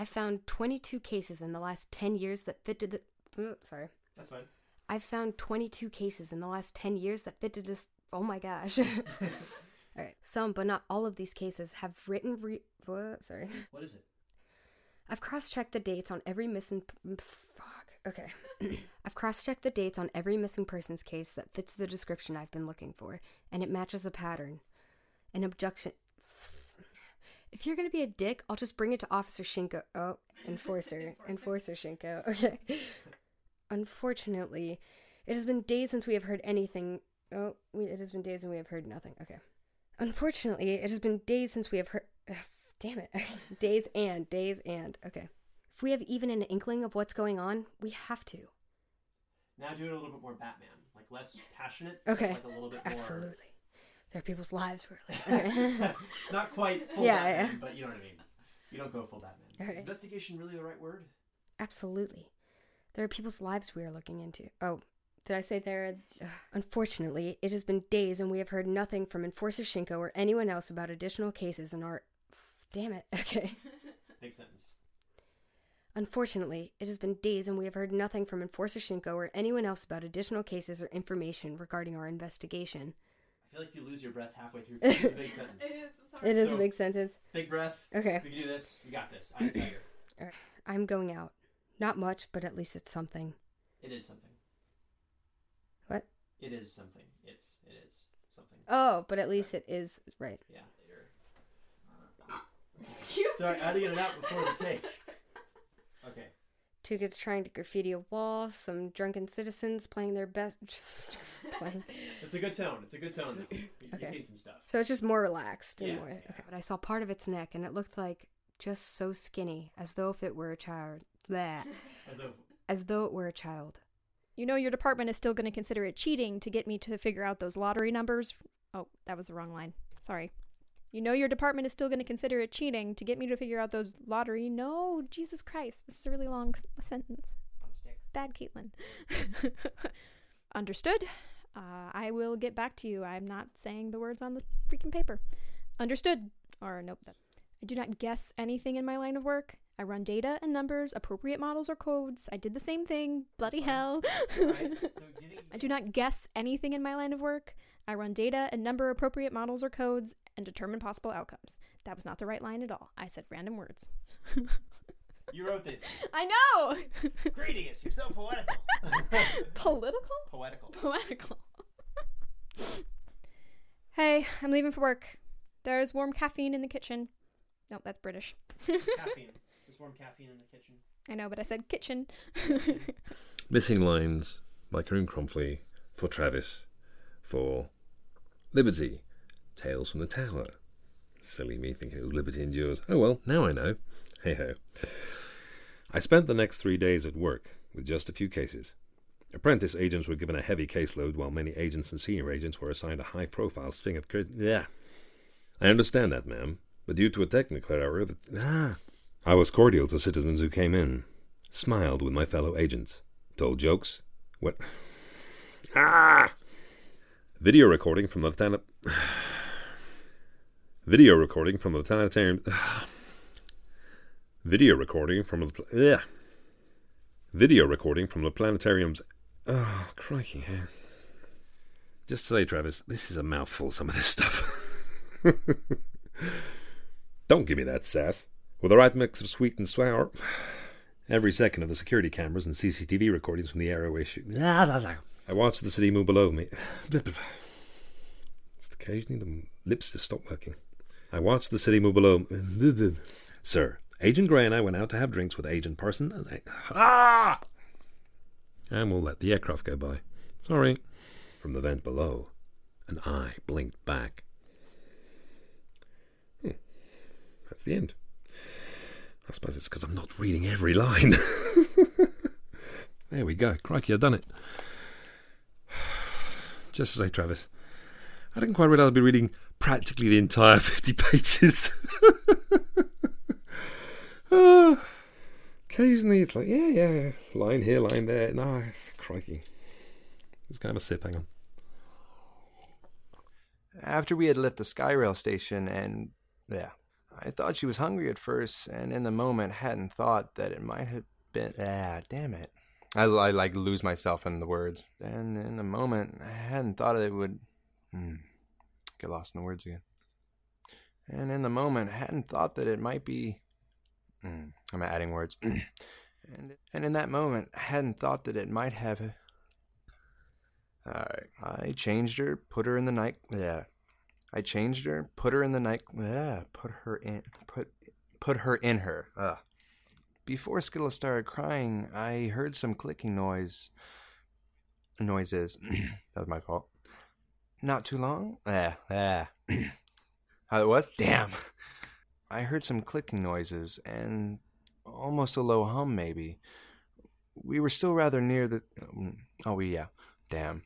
I found 22 cases in the last 10 years that fitted the. oh, Sorry. That's fine. I've found 22 cases in the last 10 years that fit to this. Oh my gosh. all right. Some, but not all of these cases have written. Re- what? Sorry. What is it? I've cross checked the dates on every missing. Mm, fuck. Okay. I've cross checked the dates on every missing persons case that fits the description I've been looking for, and it matches a pattern. An abduction. If you're gonna be a dick, I'll just bring it to Officer Shinko. Oh, enforcer. enforcer Shinko. Okay. Unfortunately, it has been days since we have heard anything. Oh, we, it has been days and we have heard nothing. Okay. Unfortunately, it has been days since we have heard. ugh, damn it. days and, days and. Okay. If we have even an inkling of what's going on, we have to. Now do it a little bit more Batman, like less passionate. Okay. Like a little bit more. Absolutely. There are people's lives who are like. Not quite full Yeah, Batman, yeah. but you know what I mean. You don't go full Batman. Alright. Is investigation really the right word? Absolutely. There are people's lives we are looking into. Oh, did I say there? Ugh. Unfortunately, it has been days and we have heard nothing from Enforcer Shinko or anyone else about additional cases in our. Damn it. Okay. Big sentence. Unfortunately, it has been days and we have heard nothing from Enforcer Shinko or anyone else about additional cases or information regarding our investigation. I feel like you lose your breath halfway through. It's a big sentence. It is So- a big sentence. Big breath. Okay. We can do this. We got this. I'm a tiger. I'm going out. Not much, but at least it's something. It is something. What? It is something. It's. It is something. Oh, but at least it is right. Yeah. You're... Sorry, I had to get it out before the take. Okay. Two kids trying to graffiti a wall, some drunken citizens playing their best. playing. It's a good tone. It's a good tone. Though. You- You've Okay. seen some stuff. So it's just more relaxed Yeah, more. yeah. Okay, but I saw part of its neck and it looked like just so skinny, as though if it were a child. Bleh. As though As though it were a child. You know your department is still going to consider it cheating to get me to figure out those lottery numbers. Oh, that was the wrong line. Sorry. You know your department is still going to consider it cheating to get me to figure out those lottery. No, Jesus Christ. This is a really long s- sentence. stick. Bad, Caitlin. Understood. Uh, I will get back to you. I'm not saying the words on the freaking paper. Understood. Or nope. that- I do not guess anything in my line of work. I run data and numbers, appropriate models or codes. I did the same thing. Bloody hell. Alright, so do you think I do not guess anything in my line of work. I run data and number appropriate models or codes and determine possible outcomes. That was not the right line at all. I said random words. you wrote this? I know! Gradius, you're so poetical. Political? poetical. Poetical. hey, I'm leaving for work. There's warm caffeine in the kitchen. No, that's British. caffeine. There's warm caffeine in the kitchen. I know, but I said kitchen. Missing Lines by Kareem Cromfley for Travis. For Liberty. Tales from the Tower. Silly me thinking it was Liberty Endures. Oh well, now I know. Hey ho. I spent the next three days at work with just a few cases. Apprentice agents were given a heavy caseload while many agents and senior agents were assigned a high profile string of crit- Yeah. I understand that, ma'am, but due to a technical error that. Ah. I was cordial to citizens who came in, smiled with my fellow agents, told jokes. What? Ah! Video recording from the planet. Video recording from the planetarium. Video recording from the. Yeah. Video recording from the planetarium's. Oh, crikey. eh. Just to say, Travis, this is a mouthful, some of this stuff. Don't give me that sass. With the right mix of sweet and sour. Every second of the security cameras and CCTV recordings from the Arrow issue. I watched the city move below me. Occasionally the lips just stop working. I watched the city move below. Sir, Agent Gray and I went out to have drinks with Agent Parson. And, I, ah! and we'll let the aircraft go by. Sorry. From the vent below, an eye blinked back. Hmm. That's the end. I suppose it's because I'm not reading every line. there we go. Crikey, I've done it. Just to say, Travis, I didn't quite realize I'd be reading practically the entire 50 pages. Ah, occasionally it's like, yeah, yeah, line here, line there. No, crikey. Just kind of a sip, hang on. After we had left the Skyrail station and, yeah, I thought she was hungry at first, and in the moment hadn't thought that it might have been. Ah, damn it. I, I like lose myself in the words. And in the moment, I hadn't thought it would. Hmm, get lost in the words again. And in the moment, I hadn't thought that it might be. Hmm, I'm adding words. and and in that moment, I hadn't thought that it might have. All right, I changed her, put her in the night. Yeah, I changed her, put her in the night. Yeah, put her in. Put put her in her. Ugh. Before Skilla started crying, I heard some clicking noise. Noises. that was my fault. Not too long? Yeah, eh, eh. yeah. How it was? Damn. I heard some clicking noises and almost a low hum, maybe. We were still rather near the. Oh, yeah. Damn.